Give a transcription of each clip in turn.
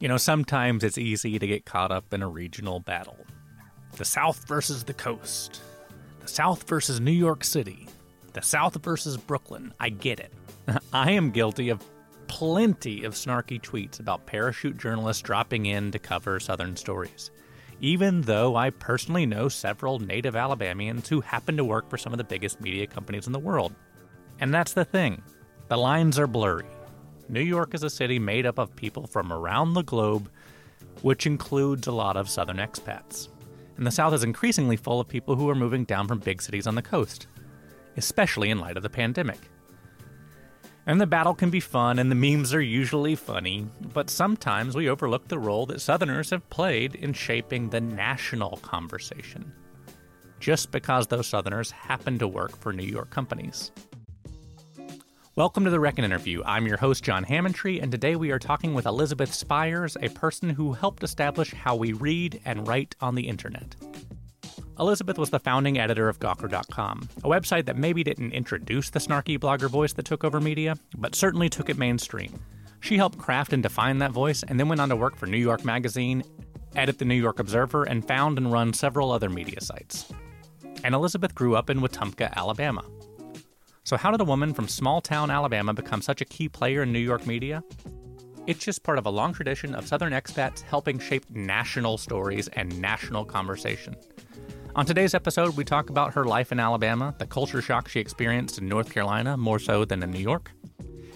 You know, sometimes it's easy to get caught up in a regional battle. The South versus the coast. The South versus New York City. The South versus Brooklyn. I get it. I am guilty of plenty of snarky tweets about parachute journalists dropping in to cover Southern stories. Even though I personally know several native Alabamians who happen to work for some of the biggest media companies in the world. And that's the thing the lines are blurry. New York is a city made up of people from around the globe, which includes a lot of Southern expats. And the South is increasingly full of people who are moving down from big cities on the coast, especially in light of the pandemic. And the battle can be fun, and the memes are usually funny, but sometimes we overlook the role that Southerners have played in shaping the national conversation, just because those Southerners happen to work for New York companies. Welcome to the Reckon interview. I'm your host, John Hammontree, and today we are talking with Elizabeth Spiers, a person who helped establish how we read and write on the internet. Elizabeth was the founding editor of Gawker.com, a website that maybe didn't introduce the snarky blogger voice that took over media, but certainly took it mainstream. She helped craft and define that voice and then went on to work for New York Magazine, edit the New York Observer, and found and run several other media sites. And Elizabeth grew up in Wetumpka, Alabama. So, how did a woman from small town Alabama become such a key player in New York media? It's just part of a long tradition of Southern expats helping shape national stories and national conversation. On today's episode, we talk about her life in Alabama, the culture shock she experienced in North Carolina more so than in New York,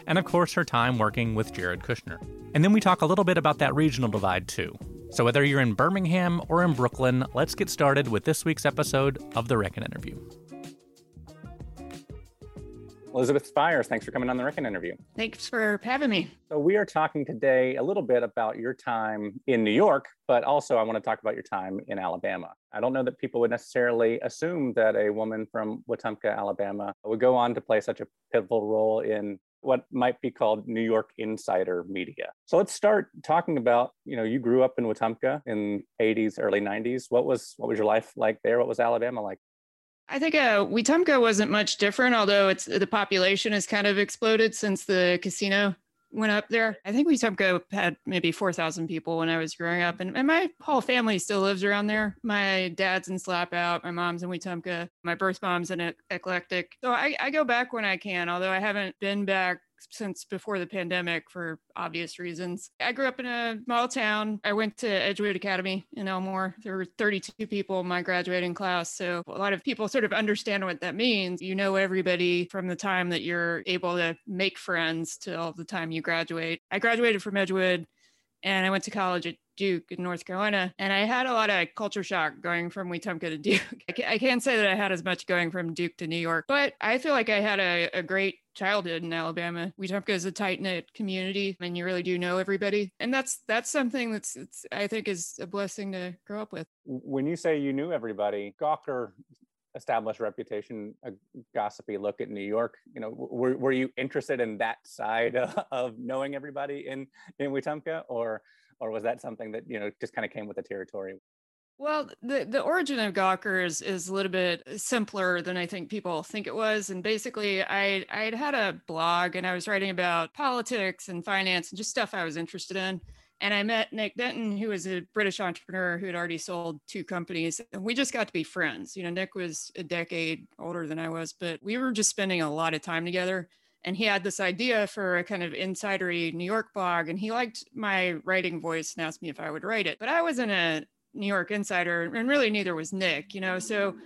and of course, her time working with Jared Kushner. And then we talk a little bit about that regional divide too. So, whether you're in Birmingham or in Brooklyn, let's get started with this week's episode of The Reckon Interview. Elizabeth Spiers, thanks for coming on the Reckon interview. Thanks for having me. So, we are talking today a little bit about your time in New York, but also I want to talk about your time in Alabama. I don't know that people would necessarily assume that a woman from Wetumpka, Alabama would go on to play such a pivotal role in what might be called New York insider media. So let's start talking about, you know, you grew up in Wetumpka in 80s, early 90s. What was what was your life like there? What was Alabama like? I think uh, Wetumpka wasn't much different, although it's the population has kind of exploded since the casino went up there. I think Wetumpka had maybe 4,000 people when I was growing up, and, and my whole family still lives around there. My dad's in Slapout, my mom's in Wetumpka, my birth mom's in Eclectic. So I, I go back when I can, although I haven't been back since before the pandemic for obvious reasons. I grew up in a small town. I went to Edgewood Academy in Elmore. There were 32 people in my graduating class. So a lot of people sort of understand what that means. You know everybody from the time that you're able to make friends till the time you graduate. I graduated from Edgewood and I went to college at Duke in North Carolina. And I had a lot of culture shock going from Wetumpka to Duke. I can't say that I had as much going from Duke to New York, but I feel like I had a, a great childhood in Alabama. Wetumpka is a tight knit community, and you really do know everybody, and that's that's something that's I think is a blessing to grow up with. When you say you knew everybody, Gawker established reputation, a gossipy look at New York. You know, were, were you interested in that side of, of knowing everybody in in Wetumpka, or or was that something that you know just kind of came with the territory? Well, the, the origin of Gawker is, is a little bit uh, simpler than I think people think it was. And basically, I I'd had a blog and I was writing about politics and finance and just stuff I was interested in. And I met Nick Denton, who was a British entrepreneur who had already sold two companies. And we just got to be friends. You know, Nick was a decade older than I was, but we were just spending a lot of time together and he had this idea for a kind of insidery New York blog, and he liked my writing voice and asked me if I would write it. But I wasn't a New York Insider, and really neither was Nick, you know. So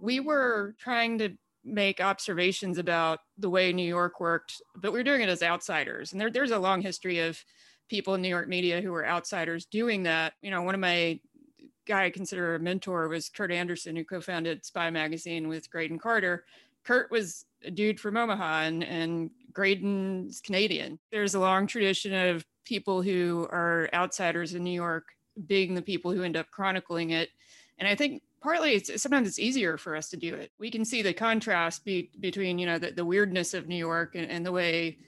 we were trying to make observations about the way New York worked, but we are doing it as outsiders. And there, there's a long history of people in New York media who were outsiders doing that. You know, one of my guy I consider a mentor was Kurt Andersen, who co-founded Spy Magazine with Graydon Carter. Kurt was a dude from Omaha and, and Graydon's Canadian. There's a long tradition of people who are outsiders in New York being the people who end up chronicling it. And I think partly it's sometimes it's easier for us to do it. We can see the contrast be, between, you know, the, the weirdness of New York and, and, the way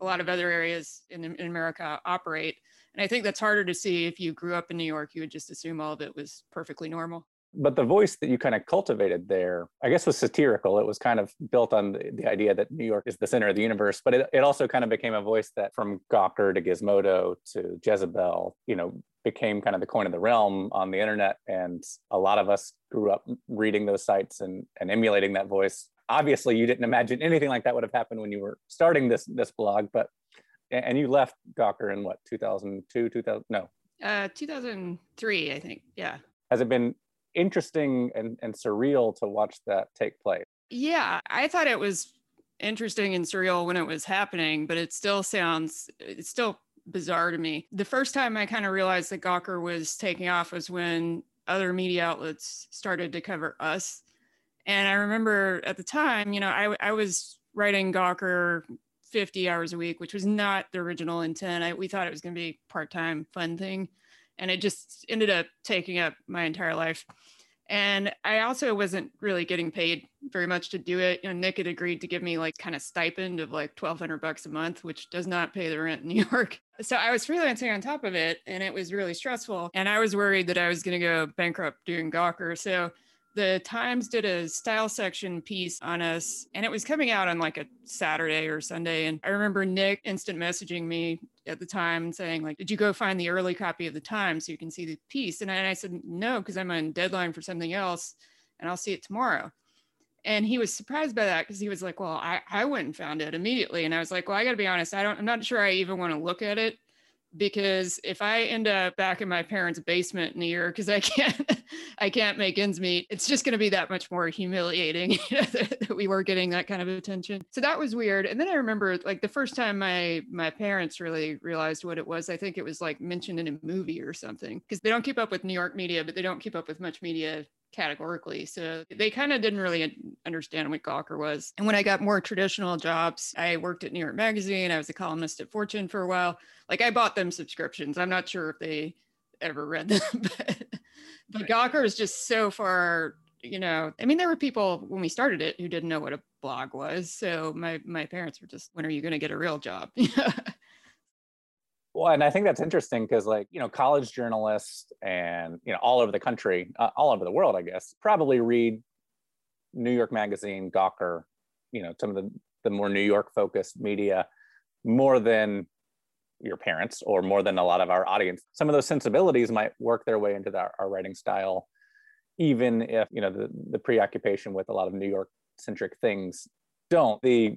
a lot of other areas in, in America operate. And I think that's harder to see if you grew up in New York, you would just assume all of it was perfectly normal. But the voice that you kind of cultivated there, I guess, was satirical. It was kind of built on the, the idea that New York is the center of the universe, but it, it also kind of became a voice that from Gawker to Gizmodo to Jezebel, you know, became kind of the coin of the realm on the internet. And a lot of us grew up reading those sites and, and emulating that voice. Obviously, you didn't imagine anything like that would have happened when you were starting this this blog, but and you left Gawker in what 2002, 2000? No, uh, 2003, I think. Yeah. Has it been interesting and, and surreal to watch that take place? Yeah, I thought it was interesting and surreal when it was happening, but it still sounds, it's still bizarre to me. The first time I kind of realized that Gawker was taking off was when other media outlets started to cover us. And I remember at the time, you know, I, I was writing Gawker 50 hours a week, which was not the original intent. I, we thought it was going to be part time fun thing. And it just ended up taking up my entire life. And I also wasn't really getting paid very much to do it. You know, Nick had agreed to give me like kind of stipend of like 1200 bucks a month, which does not pay the rent in New York. So I was freelancing on top of it and it was really stressful. And I was worried that I was going to go bankrupt doing Gawker. So the Times did a style section piece on us, and it was coming out on like a Saturday or Sunday. And I remember Nick instant messaging me at the time saying, like, did you go find the early copy of the Times so you can see the piece? And I, and I said, no, because I'm on deadline for something else and I'll see it tomorrow. And he was surprised by that because he was like, well, I, I went and found it immediately. And I was like, well, I got to be honest, I don't, I'm not sure I even want to look at it because if I end up back in my parents' basement in a year because I can't I can't make ends meet, it's just going to be that much more humiliating that we were getting that kind of attention. So that was weird. And then I remember like the first time my my parents really realized what it was, I think it was like mentioned in a movie or something because they don't keep up with New York media, but they don't keep up with much media categorically. So they kind of didn't really understand what Gawker was. And when I got more traditional jobs, I worked at New York Magazine. I was a columnist at Fortune for a while. Like I bought them subscriptions. I'm not sure if they ever read them, but, but Gawker is just so far you know i mean there were people when we started it who didn't know what a blog was so my my parents were just when are you going to get a real job Well, and I think that's interesting because, like, you know, college journalists and, you know, all over the country, uh, all over the world, I guess, probably read New York Magazine, Gawker, you know, some of the, the more New York focused media more than your parents or more than a lot of our audience. Some of those sensibilities might work their way into the, our writing style, even if, you know, the, the preoccupation with a lot of New York centric things don't. The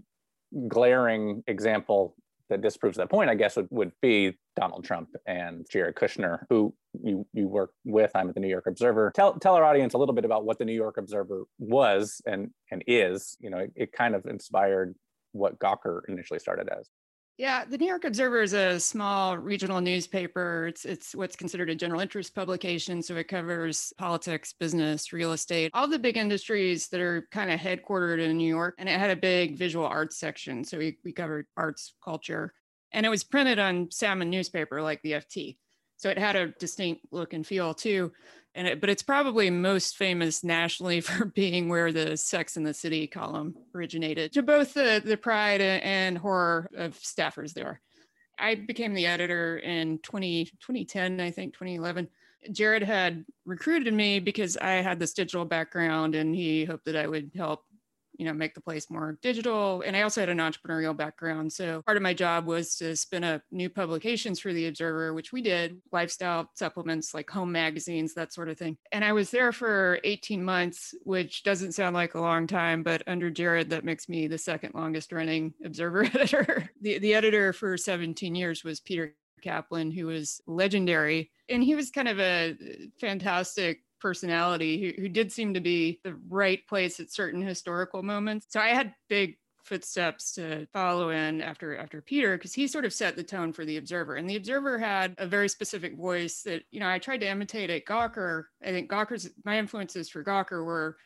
glaring example that disproves that point, I guess, would, would be Donald Trump and Jared Kushner, who you you work with. I'm at the New York Observer. Tell tell our audience a little bit about what the New York Observer was and and is. You know, it, it kind of inspired what Gawker initially started as. Yeah, the New York Observer is a small regional newspaper. It's it's what's considered a general interest publication, so it covers politics, business, real estate, all the big industries that are kind of headquartered in New York. And it had a big visual arts section, so we we covered arts, culture, and it was printed on Salmon newspaper like the FT. So it had a distinct look and feel too and it, but it's probably most famous nationally for being where the Sex and the City column originated to both the, the pride and horror of staffers there. I became the editor in 20, 2010, I think 2011. Jared had recruited me because I had this digital background and he hoped that I would help you know make the place more digital and i also had an entrepreneurial background so part of my job was to spin up new publications for the observer which we did lifestyle supplements like home magazines that sort of thing and i was there for 18 months which doesn't sound like a long time but under jared that makes me the second longest running observer editor. The, the editor for 17 years was peter kaplan who was legendary and he was kind of a uh, fantastic personality who, who did seem to be the right place at certain historical moments. So I had big footsteps to follow in after after Peter because he sort of set the tone for the Observer, and the Observer had a very specific voice that you know I tried to imitate at Gawker. I think Gawker's my influences for Gawker were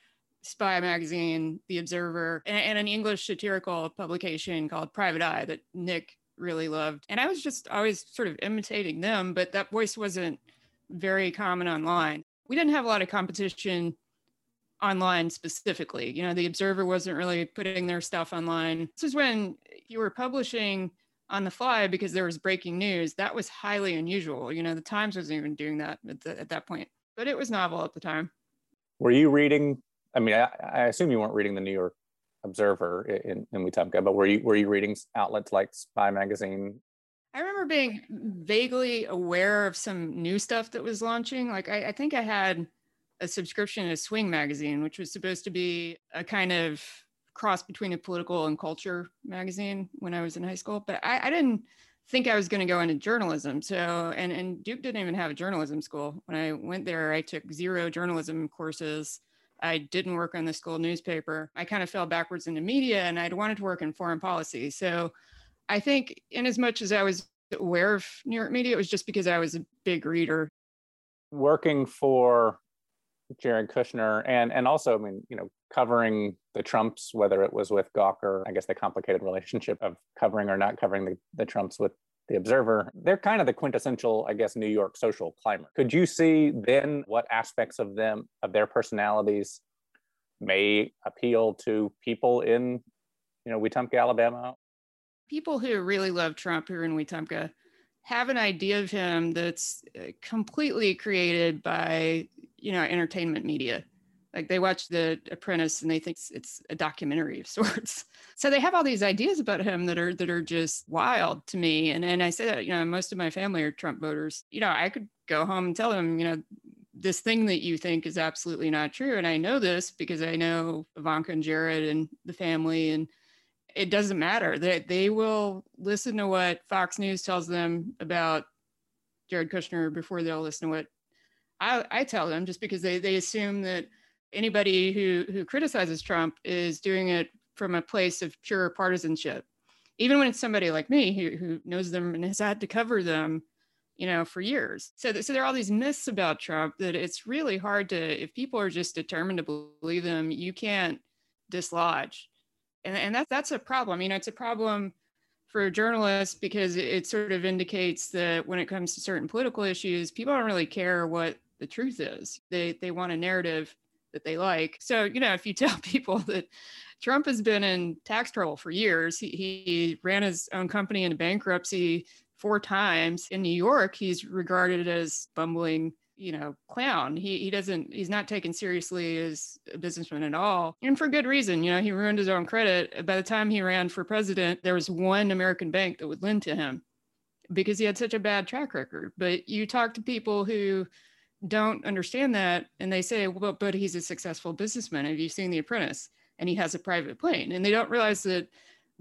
Spy magazine, The Observer, and, and an English satirical publication called Private Eye that Nick really loved, and I was just always sort of imitating them, but that voice wasn't very common online we didn't have a lot of competition online specifically. You know, the Observer wasn't really putting their stuff online. This is when you were publishing on the fly because there was breaking news. That was highly unusual. You know, the Times wasn't even doing that at, the, at that point, but it was novel at the time. Were you reading? I mean, I, I assume you weren't reading the New York Observer in, in Wetumpka, but were you were you reading outlets like Spy Magazine? I remember being vaguely aware of some new stuff that was launching. Like I, I think I had a subscription to Swing magazine, which was supposed to be a kind of cross between a political and culture magazine when I was in high school. But I, I didn't think I was going to go into journalism. So, and, and Duke didn't even have a journalism school. When I went there, I took zero journalism courses. I didn't work on the school newspaper. I kind of fell backwards into media and I'd wanted to work in foreign policy. So I think, in as much as I was aware of New York media, it was just because I was a big reader. Working for Jared Kushner and and also, I mean, you know, covering the Trumps, whether it was with Gawker, I guess the complicated relationship of covering or not covering the, the Trumps with the Observer, they're kind of the quintessential, I guess, New York social climber. Could you see then what aspects of them, of their personalities, may appeal to people in, you know, Wetumpka, Alabama? People who really love Trump here in Wetumpka have an idea of him that's uh, completely created by, you know, entertainment media like they watch The Apprentice and they think it's a documentary of sorts. So they have all these ideas about him that are that are just wild to me. And and I say that you know most of my family are Trump voters. You know I could go home and tell them you know this thing that you think is absolutely not true, and I know this because I know Ivanka and Jared and the family and. It doesn't matter. They, they will listen to what Fox News tells them about Jared Kushner before they'll listen to what I, I tell them, just because they, they assume that anybody who who criticizes Trump is doing it from a place of pure partisanship. Even when it's somebody like me who, who knows them and has had to cover them, you know, for years. So, so there are all these myths about Trump that it's really hard to, if people are just determined to believe them, you can't dislodge. And, and that's, that's a problem. You know, it's a problem for journalists because it, it sort of indicates that when it comes to certain political issues, people don't really care what the truth is. They, they want a narrative that they like. So, you know, if you tell people that Trump has been in tax trouble for years, he, he ran his own company into bankruptcy four times. In New York, he's regarded as bumbling you know clown. He he doesn't he's not taken seriously as a businessman at all and for good reason. You know he ruined his own credit. By the time he ran for president there was one american bank that would lend to him because he had such a bad track record. But you talk to people who don't understand that and they say well but he's a successful businessman. Have you seen the apprentice? And he has a private plane and they don't realize that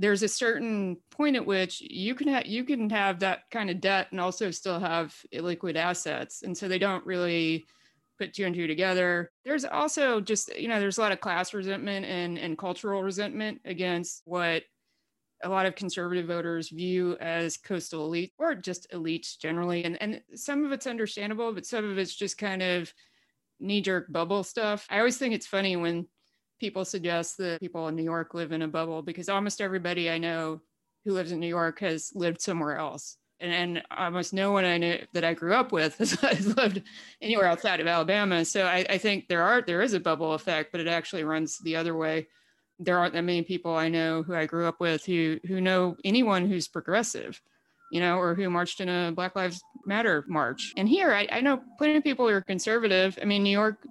there's a certain point at which you can have you can have that kind of debt and also still have illiquid assets and so they don't really put two and two together there's also just you know there's a lot of class resentment and and cultural resentment against what a lot of conservative voters view as coastal elite or just elites generally. And, and some of it's understandable, but some of it's just kind of knee jerk bubble stuff. I always think it's funny when people suggest that people in New York live in a bubble because almost everybody I know who lives in New York has lived somewhere else. And, and almost no one I know that I grew up with has, has lived anywhere outside of Alabama. So I, I think there are there is a bubble effect, but it actually runs the other way there aren't that many people I know who I grew up with who who know anyone who's progressive, you know, or who marched in a Black Lives Matter march. And here I, I know plenty of people who are conservative. I mean, New York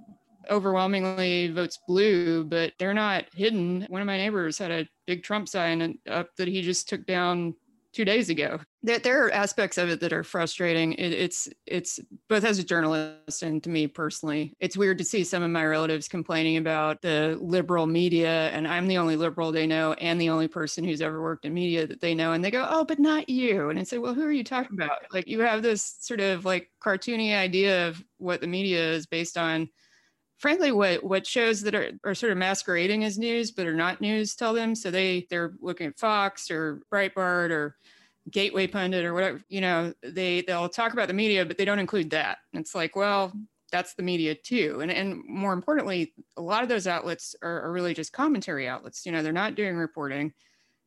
overwhelmingly votes blue, but they're not hidden. One of my neighbors had a big Trump sign up that he just took down two days ago. There, there are aspects of it that are frustrating. It, it's it's both as a journalist and to me personally, it's weird to see some of my relatives complaining about the liberal media, and I'm the only liberal they know, and the only person who's ever worked in media that they know, and they go, "Oh, but not you," and I say, "Well, who are you talking about?" Like you have this sort of like cartoony idea of what the media is based on frankly what what shows that are, are sort of masquerading as news but are not news tell them. So they they're looking at fox or breitbart or gateway pundit or whatever you know they they'll talk about the media but they don't include that. It's like well that's the media too. And and more importantly a lot of those outlets are, are really just commentary outlets you know they're not doing reporting.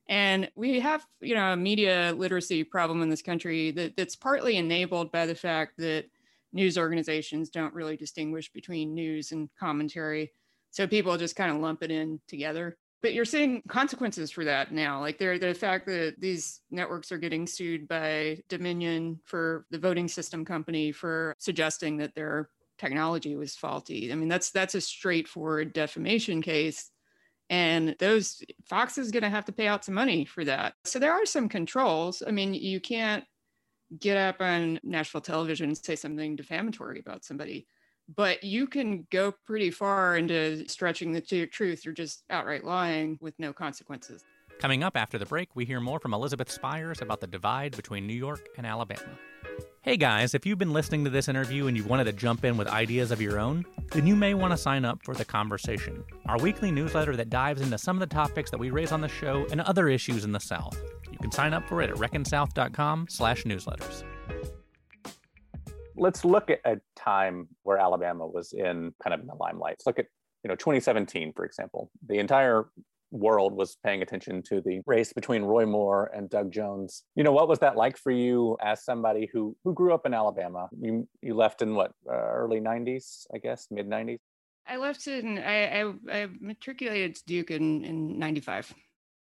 And we have you know a media literacy problem in this country that, that's partly enabled by the fact that news organizations don't really distinguish between news and commentary. So people just kind of lump it in together. But you're seeing consequences for that now. Like the fact that these networks are getting sued by Dominion for the voting system company for suggesting that their technology was faulty. I mean, that's that's a straightforward defamation case. And those Fox is going to have to pay out some money for that. So there are some controls. I mean, you can't get up on national television and say something defamatory about somebody, but you can go pretty far into stretching the truth or just outright lying with no consequences. Coming up after the break, we hear more from Elizabeth Spiers about the divide between New York and Alabama. Hey guys, if you've been listening to this interview and you wanted to jump in with ideas of your own, then you may want to sign up for The Conversation, our weekly newsletter that dives into some of the topics that we raise on the show and other issues in the South. You can sign up for it at reckonsouth.com slash newsletters. Let's look at a time where Alabama was in kind of in the limelight. Let's look at you know 2017 for example the entire world was paying attention to the race between Roy Moore and Doug Jones. You know, what was that like for you as somebody who who grew up in Alabama? You you left in what uh, early '90s, I guess, mid '90s. I left in I, I, I matriculated to Duke in in '95.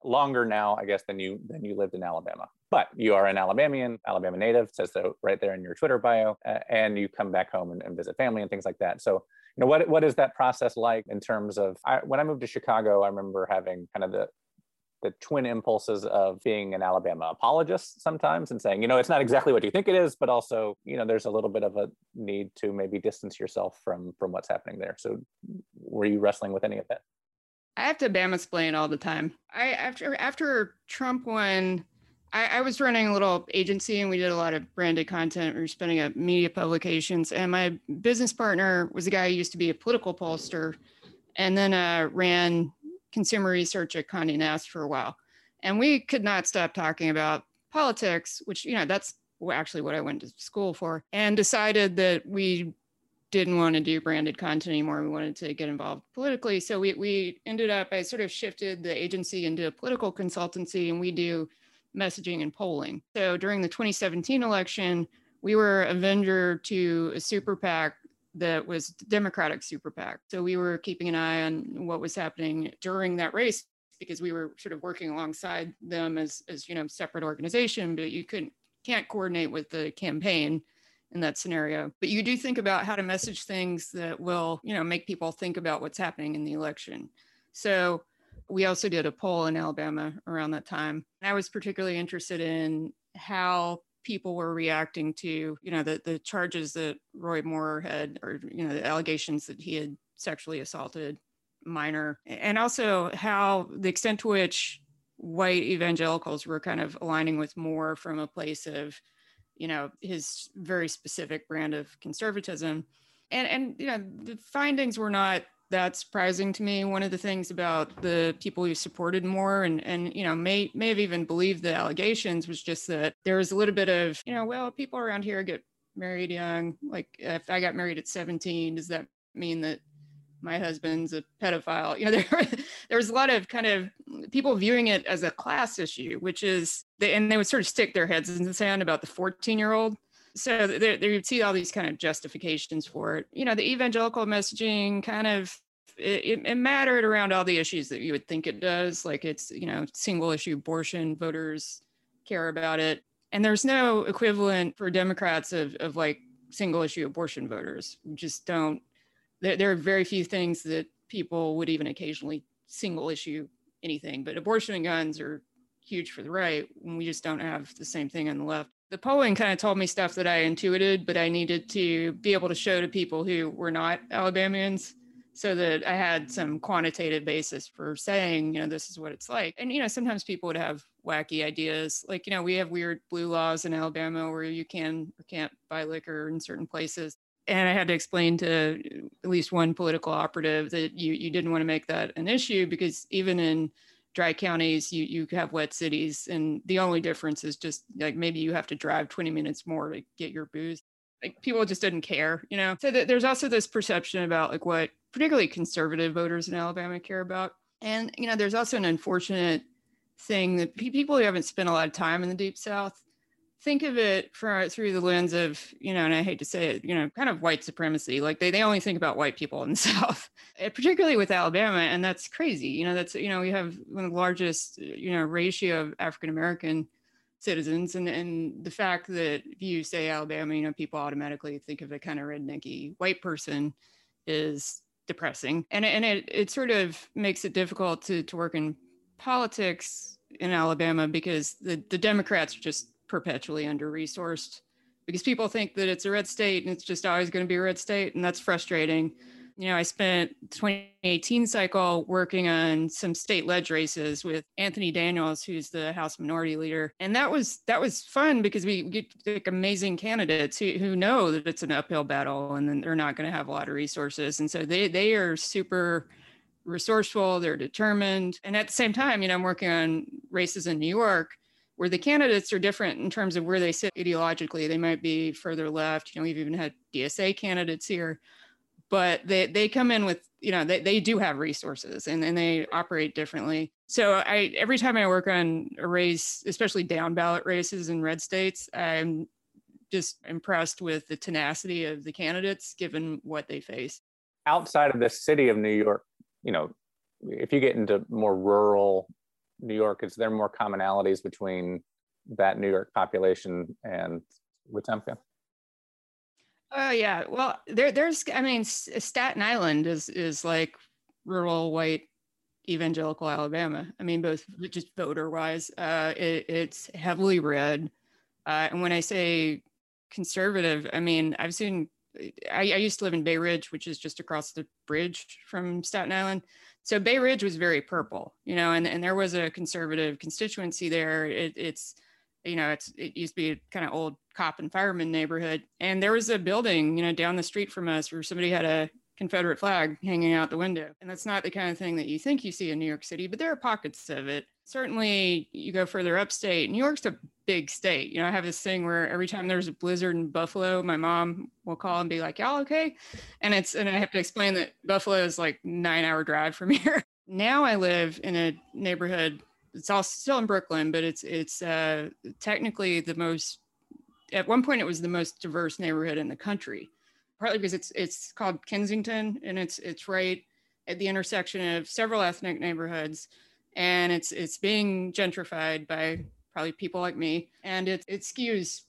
Longer now, I guess, than you than you lived in Alabama. But you are an Alabamian, Alabama native, says so right there in your Twitter bio, uh, and you come back home and, and visit family and things like that. So you know what what is that process like in terms of I, when i moved to chicago i remember having kind of the the twin impulses of being an alabama apologist sometimes and saying you know it's not exactly what you think it is but also you know there's a little bit of a need to maybe distance yourself from from what's happening there so were you wrestling with any of that i have to bama explain all the time i after after trump won I, I, was running a little agency and we did a lot of branded content. We were spinning up media publications. And my business partner was a guy who used to be a political pollster and then uh, ran consumer research at Condé Nast for a while. And we could not stop talking about politics, which, you know, that's actually what I went to school for, and decided that we didn't want to do branded content anymore. We wanted to get involved politically. So we, we ended up, I sort of shifted the agency into a political consultancy and we do messaging and polling. So during the 2017 election, we were a vendor to a super PAC that was Democratic super PAC. So we were keeping an eye on what was happening during that race because we were sort of working alongside them as, as you know, separate organization, but you couldn't can't coordinate with the campaign in that scenario. But you do think about how to message things that will, you know, make people think about what's happening in the election. So we also did a poll in Alabama around that time. I was particularly interested in how people were reacting to, you know, the, the charges that Roy Moore had, or, you know, the allegations that he had sexually assaulted minor, and also how the extent to which white evangelicals were kind of aligning with Moore from a place of, you know, his very specific brand of conservatism. And, and you know, the findings were not that surprising to me. One of the things about the people who supported Moore and and you know may may have even believed the allegations was just that there was a little bit of you know well people around here get married young. Like if I got married at 17, does that mean that my husband's a pedophile? You know there there was a lot of kind of people viewing it as a class issue, which is they and they would sort of stick their heads in the sand about the 14 year old so there, there you see all these kind of justifications for it. You know, the evangelical messaging kind of it, it, mattered around all the issues that you would think it does. Like it's you know single issue abortion, voters care about it, and there's no equivalent for Democrats of of like single issue abortion voters. We just don't. There, there are very few things that people would even occasionally single issue anything, but abortion and guns are huge for the right. And we just don't have the same thing on the left the polling kind of told me stuff that I intuited, but I needed to be able to show to people who were not Alabamians so that I had some quantitative basis for saying, you know, this is what it's like. And, you know, sometimes people would have wacky ideas. Like, you know, we have weird blue laws in Alabama where you can or can't buy liquor in certain places. And I had to explain to at least one political operative that you, you didn't want to make that an issue because even in dry counties you you have wet cities and the only difference is just like maybe you have to drive 20 minutes more to get your booze. Like people just didn't care you know? So th- there's also this perception about like what particularly conservative voters in alabama care about. And you know there's also an unfortunate thing that people who haven't spent a lot of time in the deep south think of it for, through the lens of, you know, and I hate to say it, you know, kind of white supremacy. Like they, they only think about white people in the South, particularly with Alabama. And that's crazy. You know, that's, you know, we have one of the largest, you know, ratio of African American citizens. And, and the fact that if you say Alabama, you know, people automatically think of a kind of rednecky white person is depressing. And, and it, it sort of makes it difficult to, to work in politics in Alabama because the, the Democrats are just perpetually under resourced because people think that it's a red state and it's just always going to be a red state. And that's frustrating you know, I spent 2018 cycle working on some state ledge races with Anthony Daniels, who's the House Minority Leader, and that was that was fun because we get like amazing candidates who, who know that it's an uphill battle and then they're not going to have a lot of resources, and so they they are super resourceful, they're determined, and at the same time, you know, I'm working on races in New York where the candidates are different in terms of where they sit ideologically. They might be further left. You know, we've even had DSA candidates here but they, they come in with you know they, they do have resources and, and they operate differently so i every time i work on a race especially down ballot races in red states i'm just impressed with the tenacity of the candidates given what they face outside of the city of new york you know if you get into more rural new york is there more commonalities between that new york population and wetumpka Oh yeah. Well, there there's I mean Staten Island is is like rural white evangelical Alabama. I mean both just voter wise, uh, it, it's heavily red. Uh, and when I say conservative, I mean I've seen. I, I used to live in Bay Ridge, which is just across the bridge from Staten Island. So Bay Ridge was very purple, you know, and, and there was a conservative constituency there. It, it's you know, it's it used to be a kind of old cop and fireman neighborhood. And there was a building, you know, down the street from us where somebody had a Confederate flag hanging out the window. And that's not the kind of thing that you think you see in New York City, but there are pockets of it. Certainly, you go further upstate, New York's a big state. You know, I have this thing where every time there's a blizzard in Buffalo, my mom will call and be like, Y'all okay? And it's, and I have to explain that Buffalo is like nine hour drive from here. Now I live in a neighborhood it's all still in Brooklyn, but it's it's uh, technically the most. At one point, it was the most diverse neighborhood in the country, partly because it's it's called Kensington, and it's it's right at the intersection of several ethnic neighborhoods, and it's it's being gentrified by probably people like me, and it it skews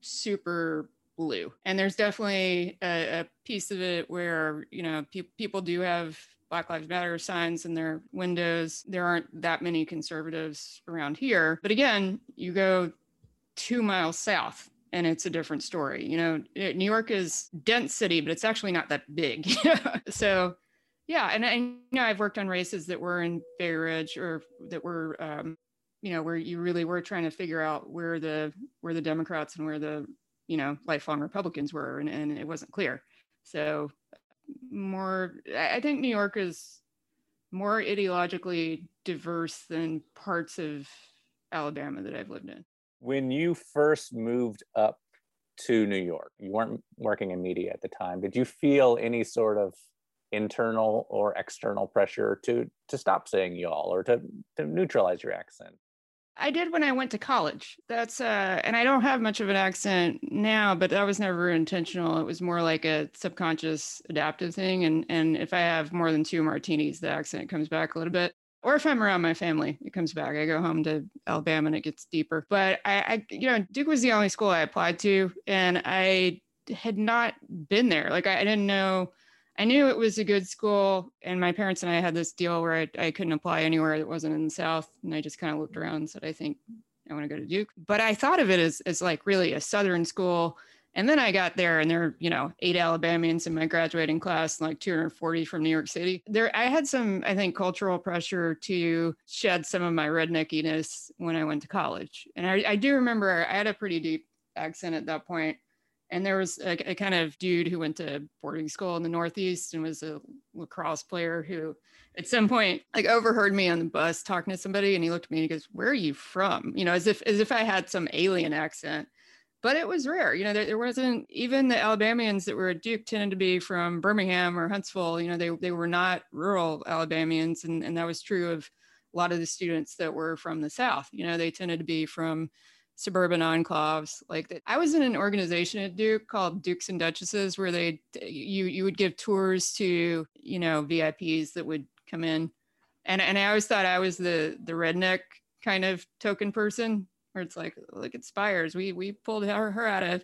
super blue. And there's definitely a, a piece of it where you know pe- people do have Black Lives Matter signs in their windows. There aren't that many conservatives around here. But again, you go two miles south and it's a different story. You know, New York is dense city, but it's actually not that big. so yeah, and, and you know, I've worked on races that were in Bay Ridge or that were um, you know, where you really were trying to figure out where the where the Democrats and where the, you know, lifelong Republicans were and, and it wasn't clear. So more i think new york is more ideologically diverse than parts of alabama that i've lived in when you first moved up to new york you weren't working in media at the time did you feel any sort of internal or external pressure to to stop saying y'all or to to neutralize your accent I did when I went to college. That's uh and I don't have much of an accent now, but that was never intentional. It was more like a subconscious adaptive thing and and if I have more than two martinis, the accent comes back a little bit. Or if I'm around my family, it comes back. I go home to Alabama and it gets deeper. But I, I you know, Duke was the only school I applied to and I had not been there. Like I, I didn't know I knew it was a good school, and my parents and I had this deal where I, I couldn't apply anywhere that wasn't in the South, and I just kind of looked around and said, I think I want to go to Duke. But I thought of it as as like really a Southern school. And then I got there, and there are you know eight Alabamians in my graduating class, and like 240 from New York City. There, I had some, I think, cultural pressure to shed some of my redneckiness when I went to college. And I, I do remember I had a pretty deep accent at that point and there was a, a, kind of dude who went to boarding school in the northeast and was a lacrosse player who at some point like overheard me on the bus talking to somebody and he looked at me and he goes where are you from? You know as if as if i had some alien accent. But it was rare you know there, there wasn't even the alabamians that were at duke tended to be from birmingham or huntsville. You know they, they were not rural alabamians. And, and that was true of a lot of the students that were from the south. You know they tended to be from suburban enclaves like that. I was in an organization at Duke called Dukes and Duchesses where they you you would give tours to, you know, VIPs that would come in. And and I always thought I was the the redneck kind of token person where it's like, look at Spiers. We we pulled her, her out of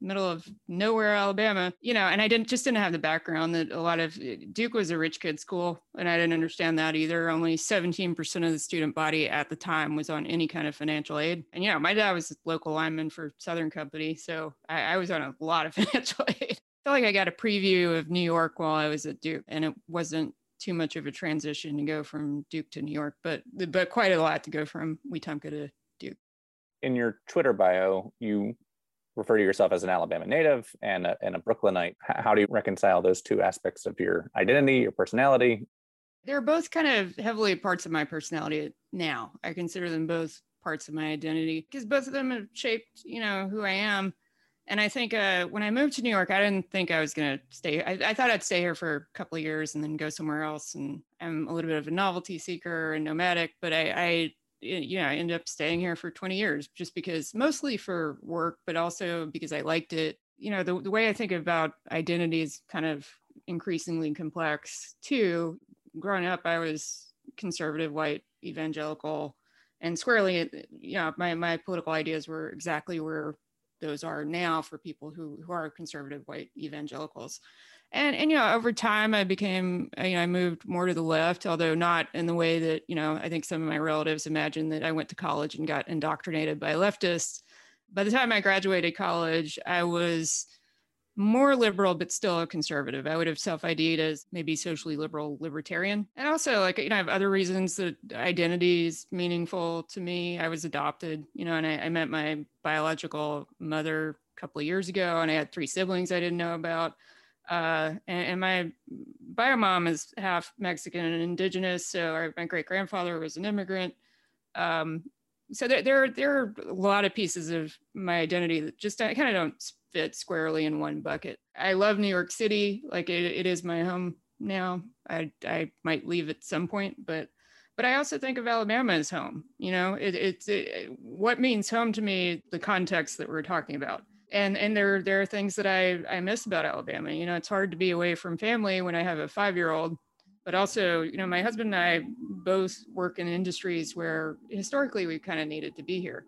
middle of nowhere, Alabama, you know, and I didn't just didn't have the background that a lot of eh, Duke was a rich kid school, and I didn't understand that either. Only 17% of the student body at the time was on any kind of financial aid. And, you know, my dad was a local lineman for Southern Company, so I, I was on a lot of financial aid. I felt like I got a preview of New York while I was at Duke, and it wasn't too much of a transition to go from Duke to New York, but but quite a lot to go from Wetumpka to Duke. In your Twitter bio, you refer to yourself as an Alabama native and a, and a Brooklynite. How do you reconcile those two aspects of your identity, your personality? They're both kind of heavily parts of my personality now. I consider them both parts of my identity because both of them have shaped, you know, who I am. And I think uh, when I moved to New York, I didn't think I was going to stay. I, I, thought I'd stay here for a couple of years and then go somewhere else. And I'm a little bit of a novelty seeker and nomadic, but I, I yeah, I ended up staying here for 20 years just because mostly for work, but also because I liked it. You know, the, the way I think about identity is kind of increasingly complex too. Growing up, I was conservative, white, evangelical, and squarely, uh, you know, my, my political ideas were exactly where those are now for people who, who are conservative, white evangelicals. And and you know over time i became uh, you know i moved more to the left although not in the way that you know i think some of my relatives imagine that i went to college and got indoctrinated by leftists. By the time i graduated college i was more liberal but still a conservative i would have self-id'd as maybe socially liberal libertarian and also like you know i have other reasons that identity is meaningful to me i was adopted you know and i, I met my biological mother a couple of years ago and i had three siblings i didn't know about uh, and, and, my bio mom is half Mexican and indigenous. So our, my great grandfather was an immigrant. Um, so there, there, there are a lot of pieces of my identity that just I kind of don't fit squarely in one bucket. I love New York City, like it, it is my home now. I, I might leave at some point, but but I also think of Alabama as home. You know, it, it's it, what means home to me. The context that we're talking about and and there there are things that I I miss about Alabama. You know, it's hard to be away from family when I have a five year old, but also you know my husband and I both work in industries where historically we kind of needed to be here.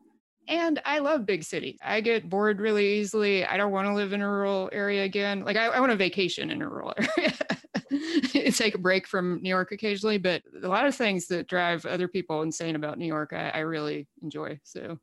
And I love big city. I get bored really easily. I don't want to live in a rural area again. Like I, I want a vacation in a rural area. take a break from New York occasionally, but a lot of things that drive other people insane about New York, I, I really enjoy. So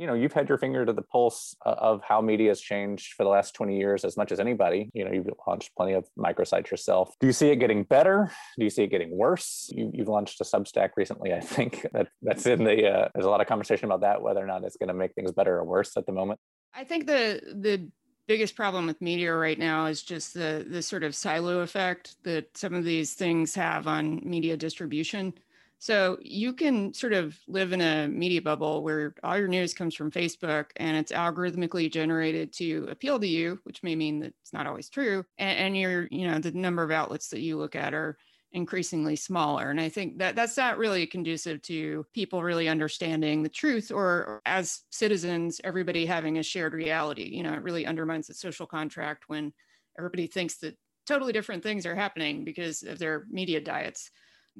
you know you've had your finger to the pulse uh, of how media has changed for the last 20 years as much as anybody. You know you've launched plenty of microsites yourself. Do you see it getting better? Do you see it getting worse? You, have launched a substack recently i think. That that's in the uh, there's a lot of conversation about that whether or not it's going to make things better or worse at the moment. I think the the biggest problem with media right now is just the the sort of silo effect that some of these things have on media distribution so you can sort of live in a media bubble where all your news comes from Facebook and it's algorithmically generated to appeal to you, which may mean that it's not always true. And, and your, you know, the number of outlets that you look at are increasingly smaller. And I think that that's not really conducive to people really understanding the truth or, or, as citizens, everybody having a shared reality. You know, it really undermines the social contract when everybody thinks that totally different things are happening because of their media diets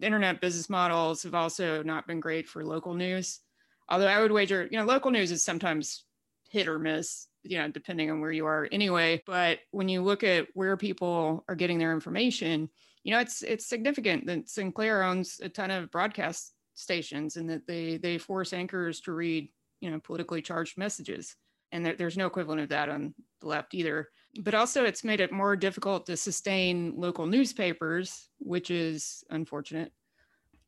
the internet business models have also not been great for local news. Although I would wager, you know, local news is sometimes hit or miss, you know, depending on where you are anyway. But when you look at where people are getting their information, you know, it's it's significant that Sinclair owns a ton of broadcast stations and that they they force anchors to read, you know, politically charged messages. And there, there's no equivalent of that on the left either but also it's made it more difficult to sustain local newspapers, which is unfortunate.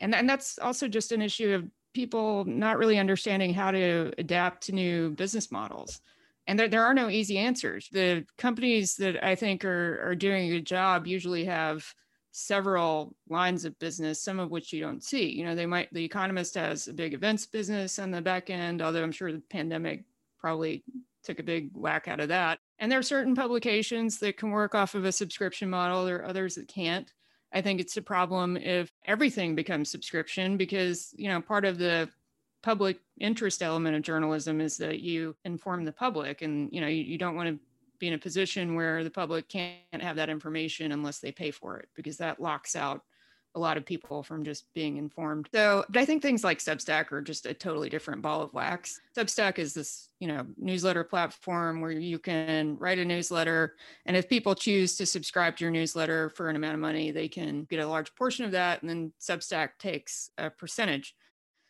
And, and that's also just an issue of people not really understanding how to adapt to new business models. And there, there are no easy answers. The companies that I think are, are doing a good job usually have several lines of business, some of which you don't see. You know, they might, The Economist has a big events business on the back end, although I'm sure the pandemic probably took a big whack out of that. And there are certain publications that can work off of a subscription model, there are others that can't. I think it's a problem if everything becomes subscription because, you know, part of the public interest element of journalism is that you inform the public and, you know, you, you don't want to be in a position where the public can't have that information unless they pay for it because that locks out a lot of people from just being informed. So, but I think things like Substack are just a totally different ball of wax. Substack is this, you know, newsletter platform where you can write a newsletter. And if people choose to subscribe to your newsletter for an amount of money, they can get a large portion of that. And then Substack takes a percentage.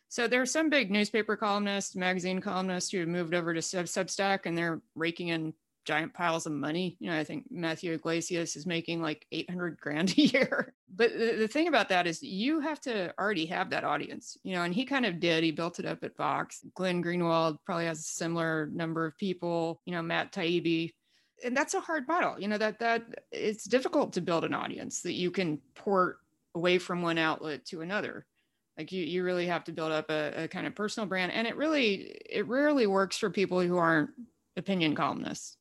So there are some big newspaper columnists, magazine columnists who have moved over to Substack and they're raking in giant piles of money. You know, I think Matthew Yglesias is making like 800 grand a year. But the, the, thing about that is you have to already have that audience, you know, and he kind of did. He built it up at Vox. Glenn Greenwald probably has a similar number of people, you know, Matt Taibbi. And that's a hard model, you know, that that it's difficult to build an audience that you can port away from one outlet to another. Like you, you really have to build up a, a kind of personal brand. And it really, it rarely works for people who aren't opinion columnists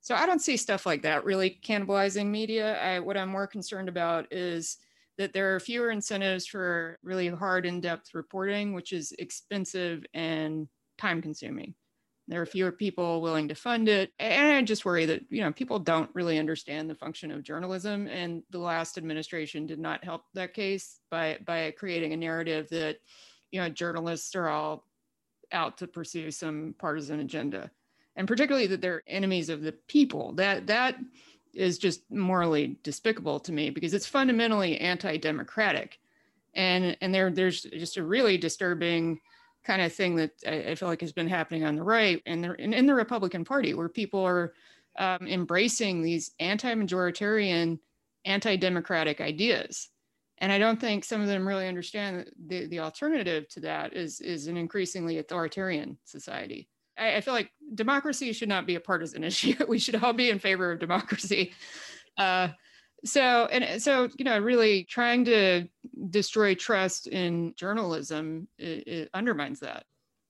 so I don't see stuff like that really cannibalizing media. I, what I'm more concerned about is that there are fewer incentives for really hard in-depth reporting, which is expensive and time consuming. There are fewer people willing to fund it. And I just worry that, you know, people don't really understand the function of journalism. And the last administration did not help that case by by creating a narrative that, you know, journalists are all out to pursue some partisan agenda and particularly that they're enemies of the people. That that is just morally despicable to me because it's fundamentally anti-democratic, and and there there's just a really disturbing kind of thing that I, I feel like has been happening on the right and the, in, in the Republican Party where people are um, embracing these anti-majoritarian, anti-democratic ideas. And I don't think some of them really understand the, the alternative to that is, is an increasingly authoritarian society. I, I feel like democracy should not be a partisan issue. we should all be in favor of democracy. Uh, so and so you know really trying to destroy trust in journalism it, it undermines that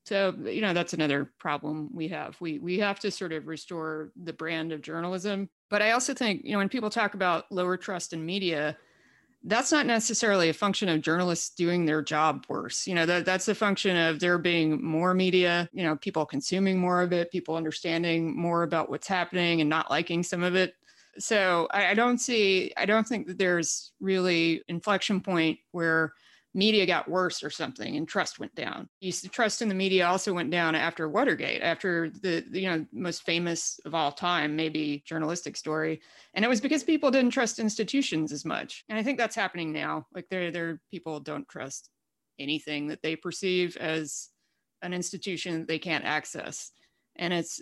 so you know that's another problem we have we we have to sort of restore the brand of journalism but i also think you know when people talk about lower trust in media that's not necessarily a function of journalists doing their job worse. You know, that, that's a function of there being more media, you know, people consuming more of it, people understanding more about what's happening and not liking some of it. So I, I don't see, I don't think that there's really inflection point where media got worse or something and trust went down. To trust in the media also went down after Watergate, after the, the, you know most famous of all time, maybe journalistic story. And it was because people didn't trust institutions as much. And I think that's happening now. Like there there people don't trust anything that they perceive as an institution they can't access. And it's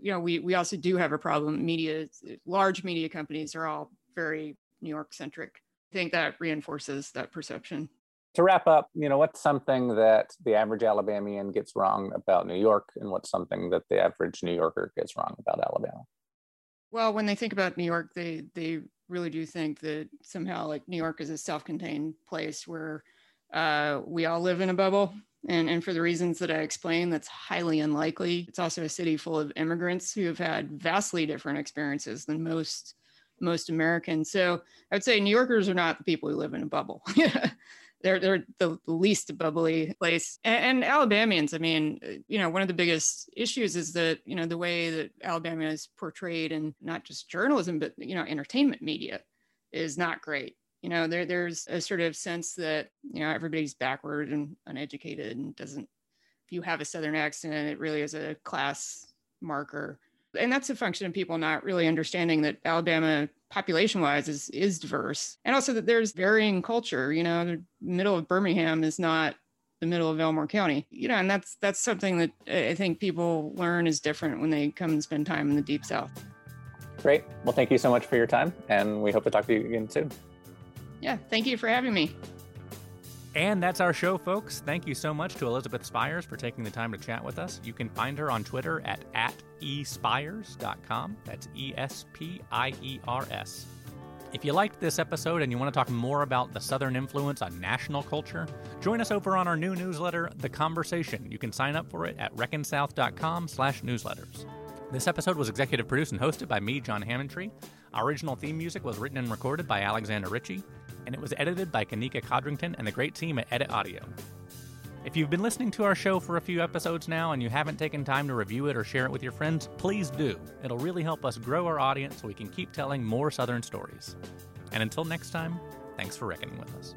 you know we we also do have a problem. Media large media companies are all very New York centric. I think that reinforces that perception to wrap up, you know, what's something that the average Alabamian gets wrong about New York, and what's something that the average New Yorker gets wrong about Alabama? Well, when they think about New York, they they really do think that somehow like New York is a self-contained place where uh, we all live in a bubble. And, and for the reasons that I explained, that's highly unlikely. It's also a city full of immigrants who have had vastly different experiences than most most Americans. So I would say New Yorkers are not the people who live in a bubble. they're they're the least bubbly place. And, and, Alabamians, I mean, uh, you know, one of the biggest issues is that you know the way that Alabama is portrayed in not just journalism but you know entertainment media is not great. You know, there there's a sort of sense that you know everybody's backward and uneducated and doesn't. If you have a Southern accent, it really is a class marker and that's a function of people not really understanding that Alabama population wise is is diverse. And also that there's varying culture you know the middle of birmingham is not the middle of elmore county. You know and that's that's something that i think people learn is different when they come and spend time in the deep south. Great. Well thank you so much for your time and we hope to talk to you again soon. Yeah thank you for having me and that's our show, folks. Thank you so much to Elizabeth Spiers for taking the time to chat with us. You can find her on Twitter at, at espiers.com. That's E S P I E R S. If you liked this episode and you want to talk more about the Southern influence on national culture, join us over on our new newsletter, The Conversation. You can sign up for it at reckonsouth.com slash newsletters. This episode was executive produced and hosted by me, John Hammontree. Our original theme music was written and recorded by Alexander Ritchie, and it was edited by Kanika Codrington and the great team at Edit Audio. If you've been listening to our show for a few episodes now and you haven't taken time to review it or share it with your friends, please do. It'll really help us grow our audience so we can keep telling more Southern stories. And until next time, Thanks for reckoning with us.